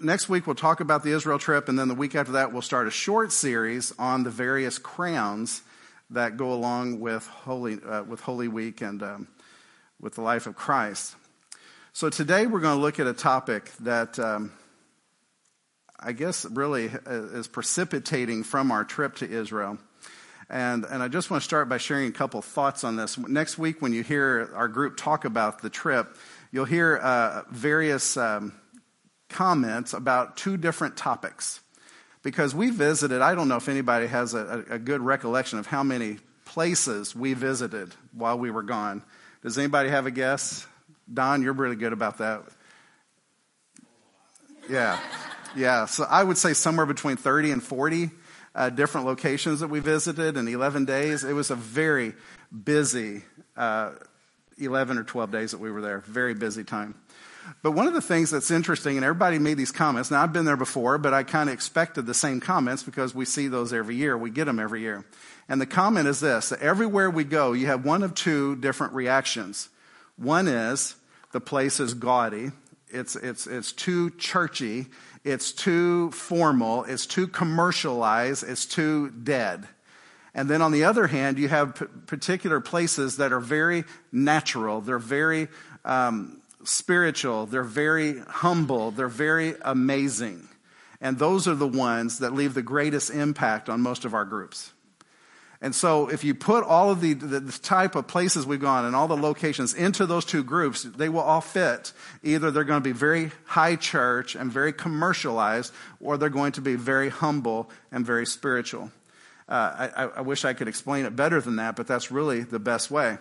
next week we'll talk about the Israel trip, and then the week after that we'll start a short series on the various crowns that go along with Holy, uh, with Holy Week and um, with the life of Christ. So today we're going to look at a topic that um, I guess really is precipitating from our trip to Israel. And, and I just want to start by sharing a couple thoughts on this. Next week, when you hear our group talk about the trip, you'll hear uh, various um, comments about two different topics. Because we visited, I don't know if anybody has a, a good recollection of how many places we visited while we were gone. Does anybody have a guess? Don, you're really good about that. Yeah. Yeah. So I would say somewhere between 30 and 40 uh, different locations that we visited in 11 days. It was a very busy uh, 11 or 12 days that we were there. Very busy time. But one of the things that's interesting, and everybody made these comments. Now, I've been there before, but I kind of expected the same comments because we see those every year. We get them every year. And the comment is this that everywhere we go, you have one of two different reactions. One is the place is gaudy, it's, it's, it's too churchy, it's too formal, it's too commercialized, it's too dead. And then on the other hand, you have p- particular places that are very natural, they're very um, spiritual, they're very humble, they're very amazing. And those are the ones that leave the greatest impact on most of our groups. And so, if you put all of the, the, type of places we've gone and all the locations into those two groups, they will all fit. Either they're going to be very high church and very commercialized, or they're going to be very humble and very spiritual. Uh, I, I wish I could explain it better than that, but that's really the best way.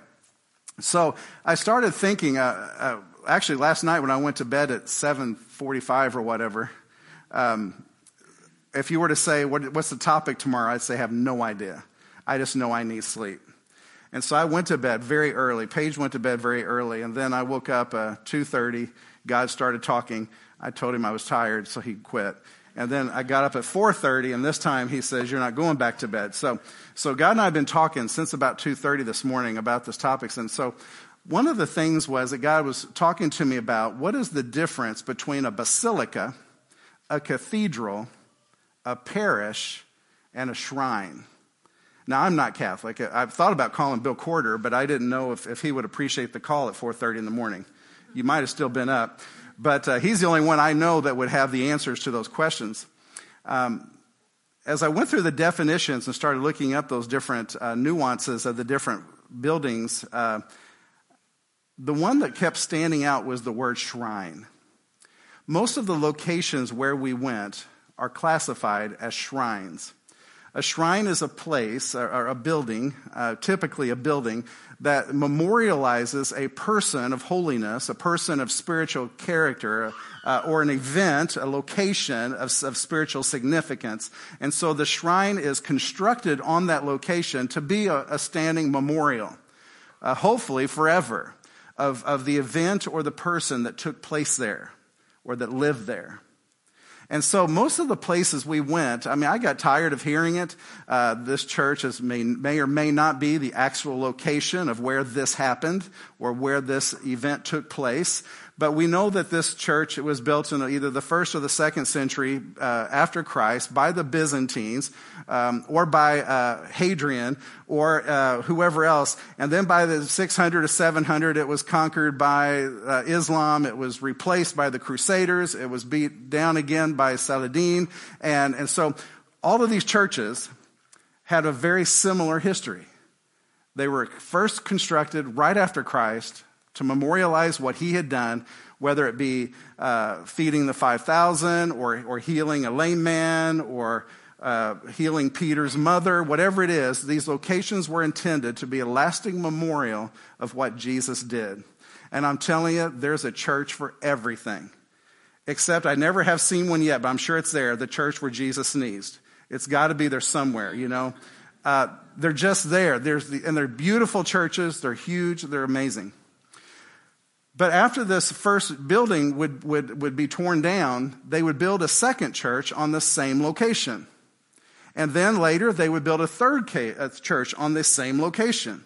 So I started thinking. Uh, uh, actually, last night when I went to bed at 7:45 or whatever, um, if you were to say what, what's the topic tomorrow, I'd say have no idea. I just know I need sleep. And so I went to bed very early. Paige went to bed very early, and then I woke up uh, 2:30. God started talking. I told him I was tired, so he quit. And then I got up at 4:30, and this time he says, "You're not going back to bed." So, so God and I have been talking since about 2:30 this morning about this topics. And so, one of the things was that God was talking to me about what is the difference between a basilica, a cathedral, a parish, and a shrine. Now, I'm not Catholic. I've thought about calling Bill Corder, but I didn't know if, if he would appreciate the call at 4.30 in the morning. You might have still been up. But uh, he's the only one I know that would have the answers to those questions. Um, as I went through the definitions and started looking up those different uh, nuances of the different buildings, uh, the one that kept standing out was the word shrine. Most of the locations where we went are classified as shrines. A shrine is a place or a building, uh, typically a building, that memorializes a person of holiness, a person of spiritual character, uh, or an event, a location of, of, spiritual significance. And so the shrine is constructed on that location to be a, a standing memorial, uh, hopefully forever, of, of the event or the person that took place there or that lived there. And so most of the places we went, I mean, I got tired of hearing it. Uh, this church is, may, may or may not be the actual location of where this happened or where this event took place. But we know that this church was built in either the first or the second century uh, after Christ by the Byzantines um, or by uh, Hadrian or uh, whoever else. And then by the 600 to 700, it was conquered by uh, Islam. It was replaced by the Crusaders. It was beat down again by Saladin. And, and so all of these churches had a very similar history. They were first constructed right after Christ to memorialize what he had done, whether it be uh, feeding the 5,000 or, or healing a lame man or uh, healing Peter's mother, whatever it is, these locations were intended to be a lasting memorial of what Jesus did. And I'm telling you, there's a church for everything. Except I never have seen one yet, but I'm sure it's there, the church where Jesus sneezed. It's got to be there somewhere, you know. Uh, they're just there. There's the, and they're beautiful churches. They're huge. They're amazing. But after this first building would, would, would be torn down, they would build a second church on the same location. And then later, they would build a third church on the same location.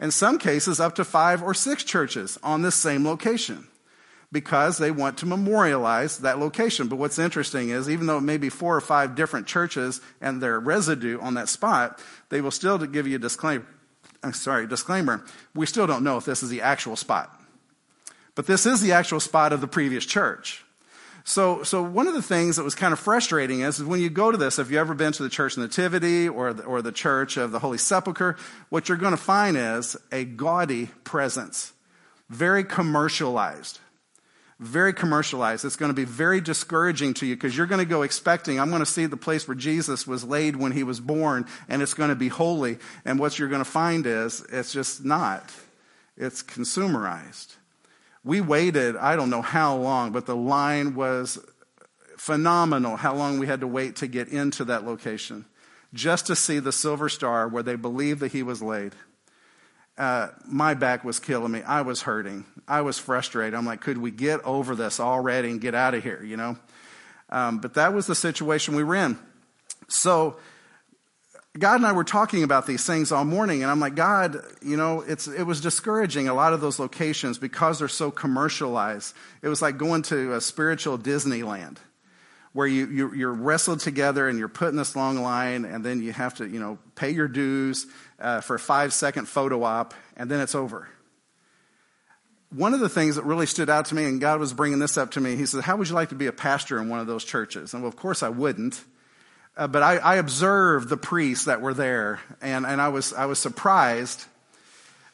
In some cases, up to five or six churches on the same location. because they want to memorialize that location. But what's interesting is even though it may be four or five different churches and their residue on that spot, they will still give you a disclaimer. I'm sorry, disclaimer. We still don't know if this is the actual spot. But this is the actual spot of the previous church. So, so one of the things that was kind of frustrating is, is when you go to this, if you've ever been to the Church of Nativity or the, or the Church of the Holy Sepulchre, what you're going to find is a gaudy presence, very commercialized very commercialized. It's going to be very discouraging to you because you're going to go expecting, I'm going to see the place where Jesus was laid when he was born, and it's going to be holy. And what you're going to find is it's just not. It's consumerized. We waited, I don't know how long, but the line was phenomenal how long we had to wait to get into that location just to see the silver star where they believed that he was laid. Uh, my back was killing me. I was hurting. I was frustrated. I'm like, could we get over this already and get out of here, you know? Um, but that was the situation we were in. So God and I were talking about these things all morning, and I'm like, God, you know, it's, it was discouraging a lot of those locations because they're so commercialized. It was like going to a spiritual Disneyland where you, you, you're wrestled together and you're put in this long line, and then you have to, you know, pay your dues uh, for a five second photo op, and then it's over. One of the things that really stood out to me, and God was bringing this up to me, He said, How would you like to be a pastor in one of those churches? And well, of course I wouldn't. Uh, but I, I, observed the priests that were there, and, and I, was, I was surprised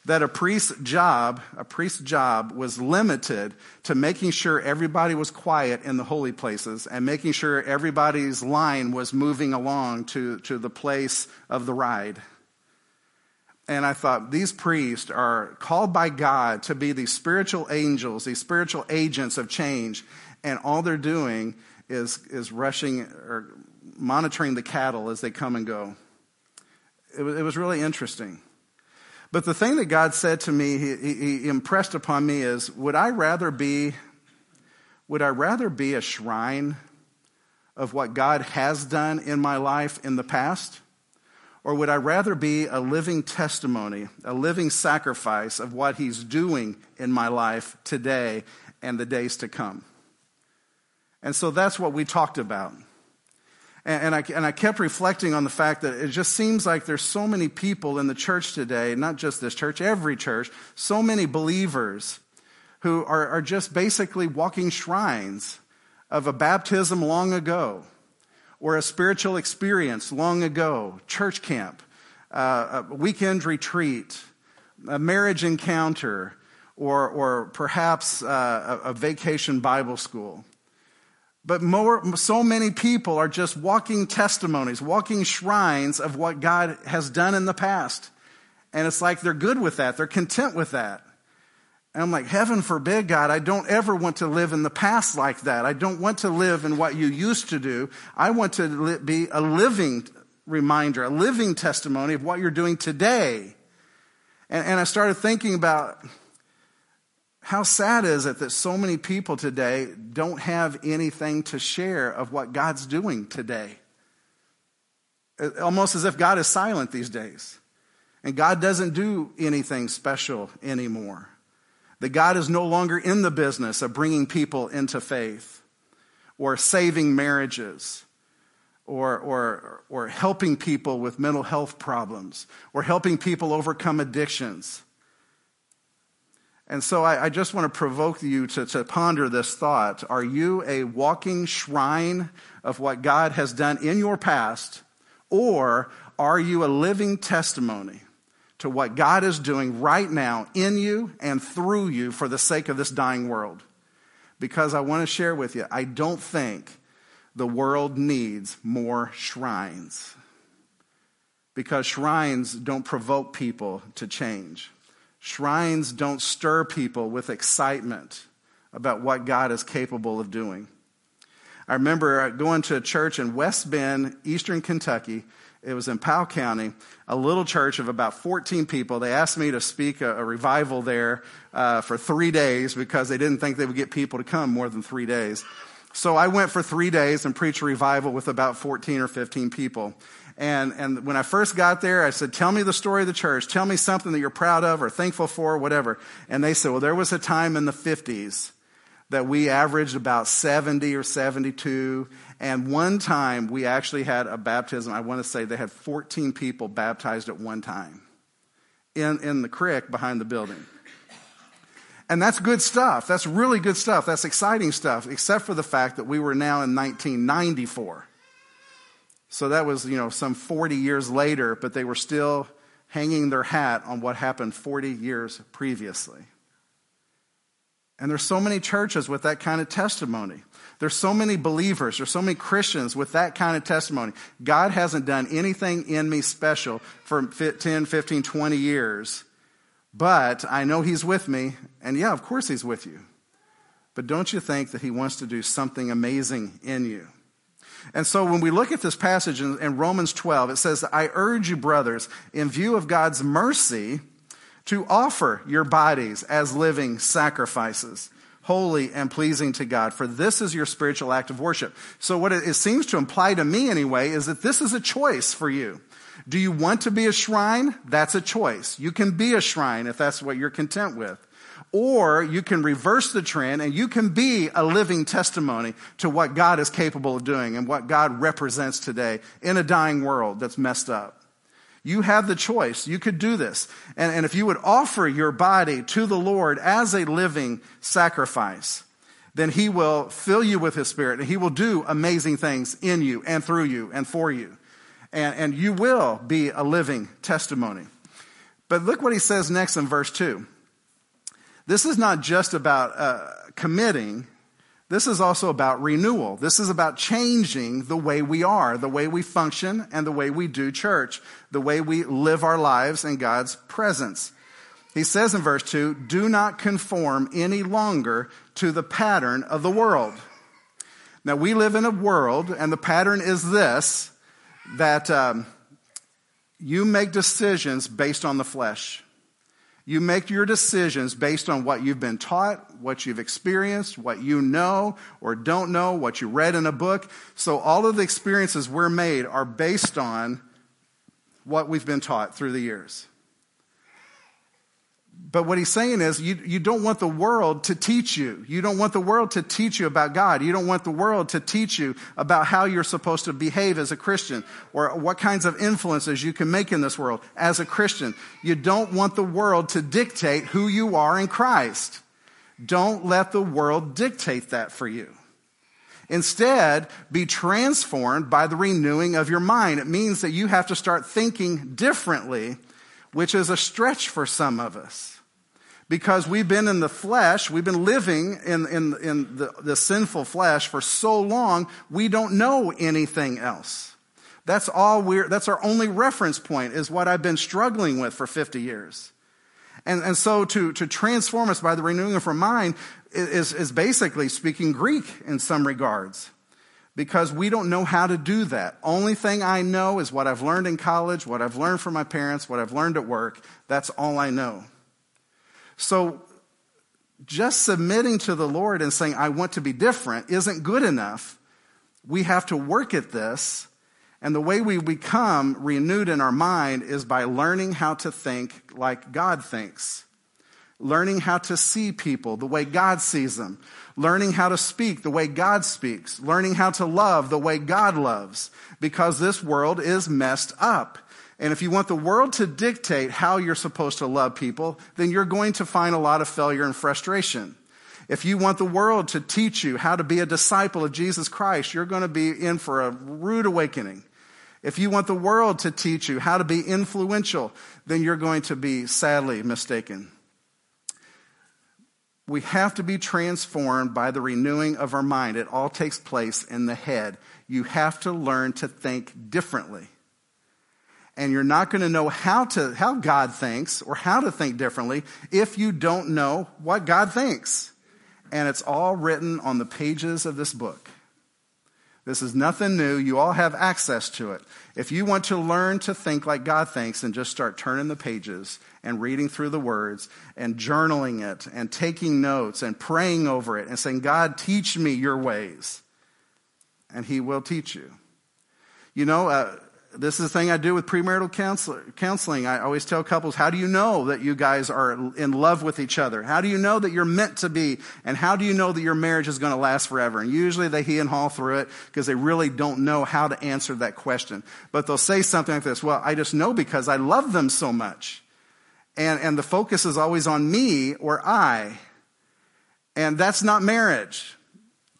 that a priest's job, a priest's job was limited to making sure everybody was quiet in the holy places and making sure everybody's line was moving along to, to the place of the ride. And I thought, these priests are called by God to be these spiritual angels, these spiritual agents of change, and all they're doing is, is rushing or monitoring the cattle as they come and go. It was, it was really interesting. But the thing that God said to me, he, he impressed upon me is, would I rather be, would I rather be a shrine of what God has done in my life in the past? Or would I rather be a living testimony, a living sacrifice of what He's doing in my life today and the days to come? And so that's what we talked about. And, I, and I kept reflecting on the fact that it just seems like there's so many people in the church today, not just this church, every church, so many believers who are, are just basically walking shrines of a baptism long ago or a spiritual experience long ago, church camp, uh, a weekend retreat, a marriage encounter, or, or perhaps uh, a, a vacation Bible school. But more, so many people are just walking testimonies, walking shrines of what God has done in the past. And it's like they're good with that. They're content with that. And I'm like, heaven forbid, God, I don't ever want to live in the past like that. I don't want to live in what you used to do. I want to be a living reminder, a living testimony of what you're doing today. And, and I started thinking about how sad is it that so many people today don't have anything to share of what God's doing today? Almost as if God is silent these days. And God doesn't do anything special anymore. That God is no longer in the business of bringing people into faith or saving marriages or, or, or helping people with mental health problems or helping people overcome addictions and so I, I just want to provoke you to, to ponder this thought. Are you a walking shrine of what God has done in your past, or are you a living testimony to what God is doing right now in you and through you for the sake of this dying world? Because I want to share with you, I don't think the world needs more shrines. Because shrines don't provoke people to change. Shrines don't stir people with excitement about what God is capable of doing. I remember going to a church in West Bend, Eastern Kentucky. It was in Powell County, a little church of about 14 people. They asked me to speak a, a revival there uh, for three days because they didn't think they would get people to come more than three days. So I went for three days and preached revival with about 14 or 15 people. And, and when I first got there, I said, Tell me the story of the church. Tell me something that you're proud of or thankful for, or whatever. And they said, Well, there was a time in the 50s that we averaged about 70 or 72. And one time we actually had a baptism. I want to say they had 14 people baptized at one time in, in the creek behind the building. And that's good stuff. That's really good stuff. That's exciting stuff, except for the fact that we were now in 1994. So that was, you know, some 40 years later, but they were still hanging their hat on what happened 40 years previously. And there's so many churches with that kind of testimony. There's so many believers, there's so many Christians with that kind of testimony. God hasn't done anything in me special for 10, 15, 20 years, but I know He's with me, and yeah, of course He's with you. But don't you think that He wants to do something amazing in you? And so when we look at this passage in, in Romans 12, it says, I urge you, brothers, in view of God's mercy, to offer your bodies as living sacrifices, holy and pleasing to God, for this is your spiritual act of worship. So what it, seems to imply to me anyway is that this is a choice for you. Do you want to be a shrine? That's a choice. You can be a shrine if that's what you're content with. Or you can reverse the trend and you can be a living testimony to what God is capable of doing and what God represents today in a dying world that's messed up. You have the choice. You could do this. And, and if you would offer your body to the Lord as a living sacrifice, then He will fill you with His Spirit and He will do amazing things in you and through you and for you. And, and you will be a living testimony. But look what He says next in verse 2. This is not just about uh, committing, this is also about renewal. This is about changing the way we are, the way we function, and the way we do church, the way we live our lives in God's presence. He says in verse 2 do not conform any longer to the pattern of the world. Now, we live in a world, and the pattern is this that um, you make decisions based on the flesh. You make your decisions based on what you've been taught, what you've experienced, what you know or don't know, what you read in a book. So all of the experiences we're made are based on what we've been taught through the years. But what he's saying is, you, you don't want the world to teach you. You don't want the world to teach you about God. You don't want the world to teach you about how you're supposed to behave as a Christian or what kinds of influences you can make in this world as a Christian. You don't want the world to dictate who you are in Christ. Don't let the world dictate that for you. Instead, be transformed by the renewing of your mind. It means that you have to start thinking differently, which is a stretch for some of us because we've been in the flesh, we've been living in, in, in the, the sinful flesh for so long, we don't know anything else. That's all we're, that's our only reference point is what I've been struggling with for 50 years. And, and so to, to transform us by the renewing of our mind is, is basically speaking Greek in some regards because we don't know how to do that. Only thing I know is what I've learned in college, what I've learned from my parents, what I've learned at work. That's all I know. So just submitting to the Lord and saying, I want to be different isn't good enough. We have to work at this. And the way we become renewed in our mind is by learning how to think like God thinks, learning how to see people the way God sees them, learning how to speak the way God speaks, learning how to love the way God loves, because this world is messed up. And if you want the world to dictate how you're supposed to love people, then you're going to find a lot of failure and frustration. If you want the world to teach you how to be a disciple of Jesus Christ, you're going to be in for a rude awakening. If you want the world to teach you how to be influential, then you're going to be sadly mistaken. We have to be transformed by the renewing of our mind. It all takes place in the head. You have to learn to think differently and you're not going to know how to how God thinks or how to think differently if you don't know what God thinks. And it's all written on the pages of this book. This is nothing new. You all have access to it. If you want to learn to think like God thinks and just start turning the pages and reading through the words and journaling it and taking notes and praying over it and saying, God, teach me your ways. And He will teach you. You know, uh, this is the thing I do with premarital counseling. I always tell couples, how do you know that you guys are in love with each other? How do you know that you're meant to be? And how do you know that your marriage is going to last forever? And usually they he and haw through it because they really don't know how to answer that question. But they'll say something like this, well, I just know because I love them so much. And, and the focus is always on me or I. And that's not marriage.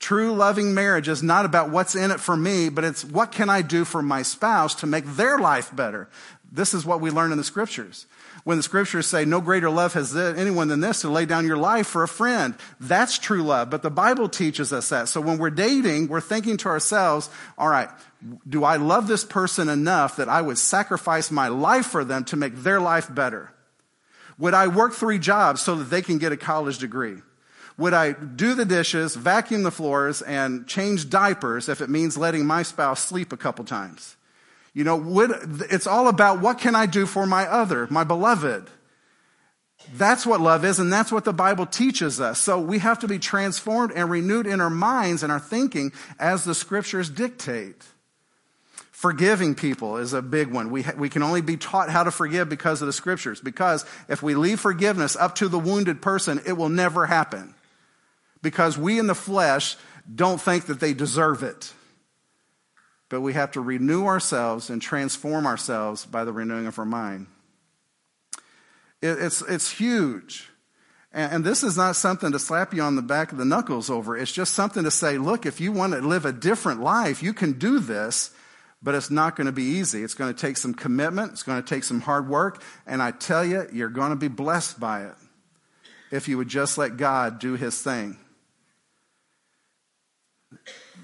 True loving marriage is not about what's in it for me, but it's what can I do for my spouse to make their life better. This is what we learn in the scriptures. When the scriptures say, no greater love has anyone than this to lay down your life for a friend. That's true love, but the Bible teaches us that. So when we're dating, we're thinking to ourselves, all right, do I love this person enough that I would sacrifice my life for them to make their life better? Would I work three jobs so that they can get a college degree? Would I do the dishes, vacuum the floors, and change diapers if it means letting my spouse sleep a couple times? You know, would, it's all about what can I do for my other, my beloved? That's what love is, and that's what the Bible teaches us. So we have to be transformed and renewed in our minds and our thinking as the scriptures dictate. Forgiving people is a big one. We, ha- we can only be taught how to forgive because of the scriptures. Because if we leave forgiveness up to the wounded person, it will never happen because we in the flesh don't think that they deserve it. But we have to renew ourselves and transform ourselves by the renewing of our mind. It, it's, it's huge. And this is not something to slap you on the back of the knuckles over. It's just something to say, look, if you want to live a different life, you can do this, but it's not going to be easy. It's going to take some commitment. It's going to take some hard work. And I tell you, you're going to be blessed by it if you would just let God do his thing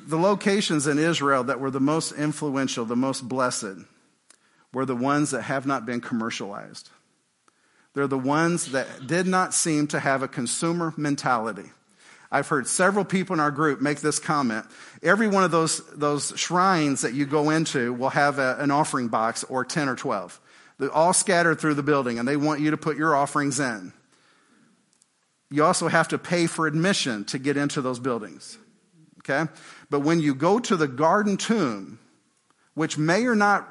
the locations in Israel that were the most influential, the most blessed, were the ones that have not been commercialized. They're the ones that did not seem to have a consumer mentality. I've heard several people in our group make this comment. Every one of those, those shrines that you go into will have a, an offering box or 10 or 12. They're all scattered through the building and they want you to put your offerings in. You also have to pay for admission to get into those buildings okay? But when you go to the garden tomb, which may or not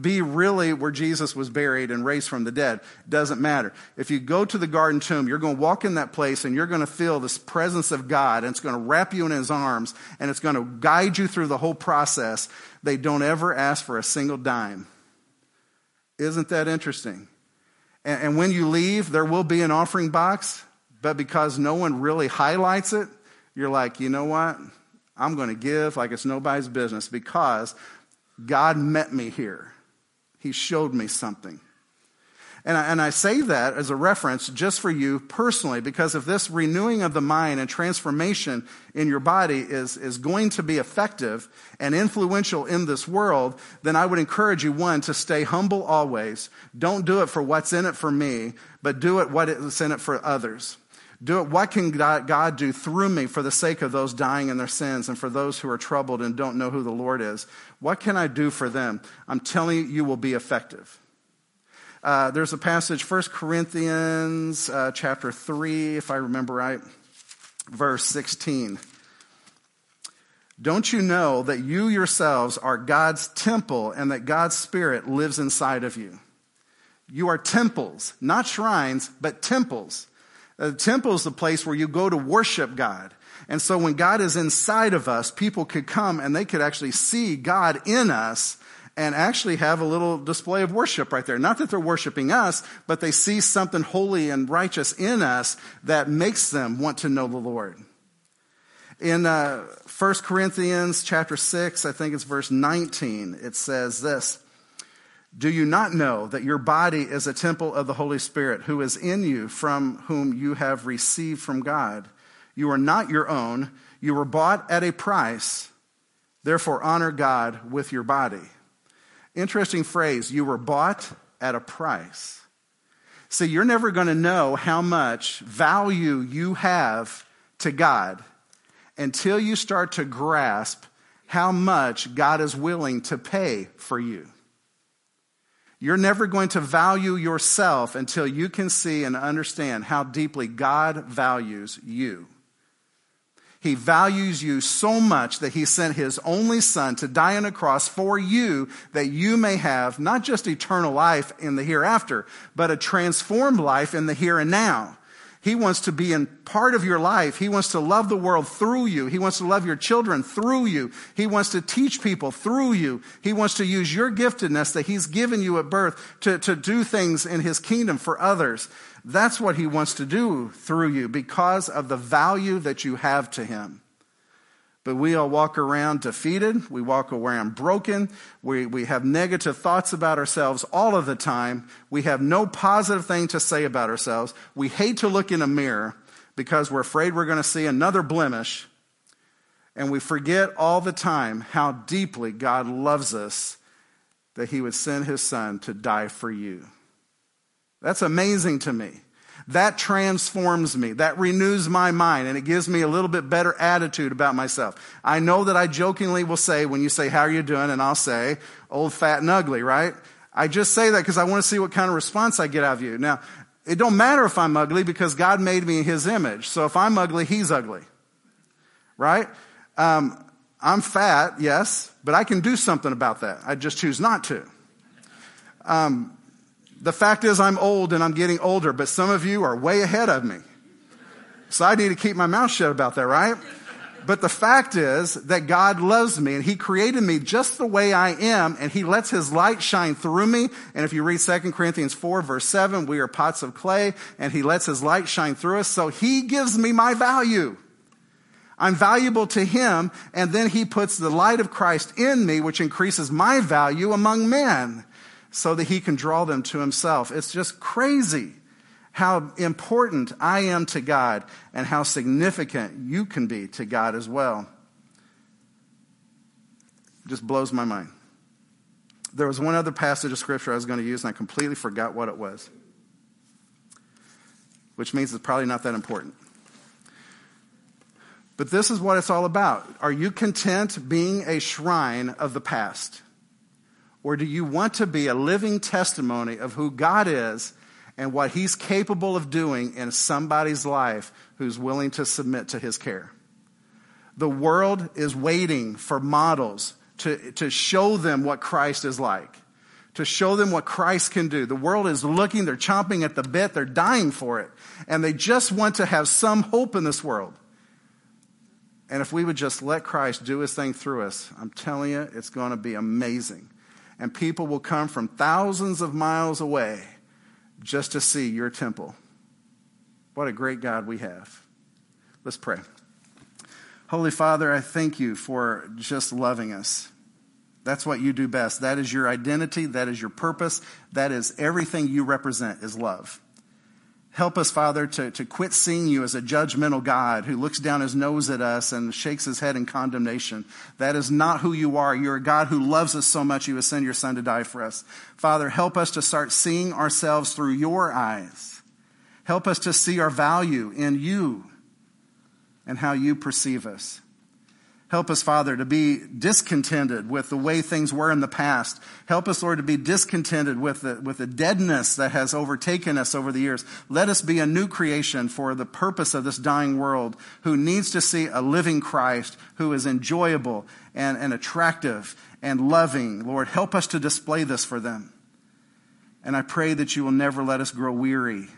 be really where Jesus was buried and raised from the dead. Doesn't matter. If you go to the garden tomb, you're going to walk in that place and you're going to feel this presence of God and it's going to wrap you in his arms and it's going to guide you through the whole process. They don't ever ask for a single dime. Isn't that interesting? And, and when you leave, there will be an offering box, but because no one really highlights it, you're like, you know what? I'm going to give like it's nobody's business because God met me here. He showed me something. And I, and I say that as a reference just for you personally, because if this renewing of the mind and transformation in your body is, is going to be effective and influential in this world, then I would encourage you, one, to stay humble always. Don't do it for what's in it for me, but do it what is in it for others. Do it. What can God do through me for the sake of those dying in their sins and for those who are troubled and don't know who the Lord is? What can I do for them? I'm telling you, you will be effective. Uh, there's a passage, 1 Corinthians uh, chapter 3, if I remember right, verse 16. Don't you know that you yourselves are God's temple and that God's Spirit lives inside of you? You are temples, not shrines, but temples. The temple is the place where you go to worship God. And so when God is inside of us, people could come and they could actually see God in us and actually have a little display of worship right there. Not that they're worshiping us, but they see something holy and righteous in us that makes them want to know the Lord. In uh, 1 Corinthians chapter 6, I think it's verse 19, it says this. Do you not know that your body is a temple of the Holy Spirit who is in you, from whom you have received from God? You are not your own. You were bought at a price. Therefore, honor God with your body. Interesting phrase. You were bought at a price. See, you're never going to know how much value you have to God until you start to grasp how much God is willing to pay for you. You're never going to value yourself until you can see and understand how deeply God values you. He values you so much that he sent his only son to die on a cross for you that you may have not just eternal life in the hereafter, but a transformed life in the here and now. He wants to be in part of your life. He wants to love the world through you. He wants to love your children through you. He wants to teach people through you. He wants to use your giftedness that He's given you at birth to, to do things in His kingdom for others. That's what He wants to do through you because of the value that you have to Him. But we all walk around defeated. We walk around broken. We, we have negative thoughts about ourselves all of the time. We have no positive thing to say about ourselves. We hate to look in a mirror because we're afraid we're going to see another blemish. And we forget all the time how deeply God loves us that he would send his son to die for you. That's amazing to me. That transforms me. That renews my mind and it gives me a little bit better attitude about myself. I know that I jokingly will say when you say, how are you doing? And I'll say, old, fat, and ugly, right? I just say that because I want to see what kind of response I get out of you. Now, it don't matter if I'm ugly because God made me in his image. So if I'm ugly, he's ugly. Right? Um, I'm fat, yes, but I can do something about that. I just choose not to. Um, the fact is, I'm old and I'm getting older, but some of you are way ahead of me. So I need to keep my mouth shut about that, right? But the fact is that God loves me and He created me just the way I am and He lets His light shine through me. And if you read 2 Corinthians 4 verse 7, we are pots of clay and He lets His light shine through us. So He gives me my value. I'm valuable to Him and then He puts the light of Christ in me, which increases my value among men so that he can draw them to himself. It's just crazy how important I am to God and how significant you can be to God as well. It just blows my mind. There was one other passage of scripture I was going to use, and I completely forgot what it was, which means it's probably not that important. But this is what it's all about. Are you content being a shrine of the past? Or do you want to be a living testimony of who God is and what He's capable of doing in somebody's life who's willing to submit to His care? The world is waiting for models to, to show them what Christ is like, to show them what Christ can do. The world is looking, they're chomping at the bit, they're dying for it, and they just want to have some hope in this world. And if we would just let Christ do his thing through us, I'm telling you, it's going to be amazing and people will come from thousands of miles away just to see your temple. What a great God we have. Let's pray. Holy Father, I thank you for just loving us. That's what you do best. That is your identity. That is your purpose. That is everything you represent is love. Help us, Father, to, to quit seeing you as a judgmental God who looks down his nose at us and shakes his head in condemnation. That is not who you are. You're a God who loves us so much you would send your son to die for us. Father, help us to start seeing ourselves through your eyes. Help us to see our value in you and how you perceive us. Help us, Father, to be discontented with the way things were in the past. Help us, Lord, to be discontented with the, with the deadness that has overtaken us over the years. Let us be a new creation for the purpose of this dying world who needs to see a living Christ who is enjoyable and, and attractive and loving. Lord, help us to display this for them. And I pray that you will never let us grow weary,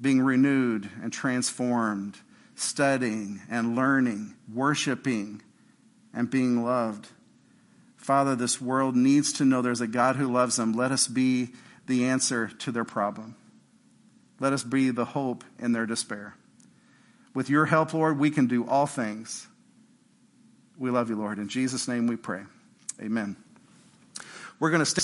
being renewed and transformed studying and learning, worshiping, and being loved. Father, this world needs to know there's a God who loves them. Let us be the answer to their problem. Let us be the hope in their despair. With your help, Lord, we can do all things. We love you, Lord. In Jesus' name we pray. Amen. We're going to stay.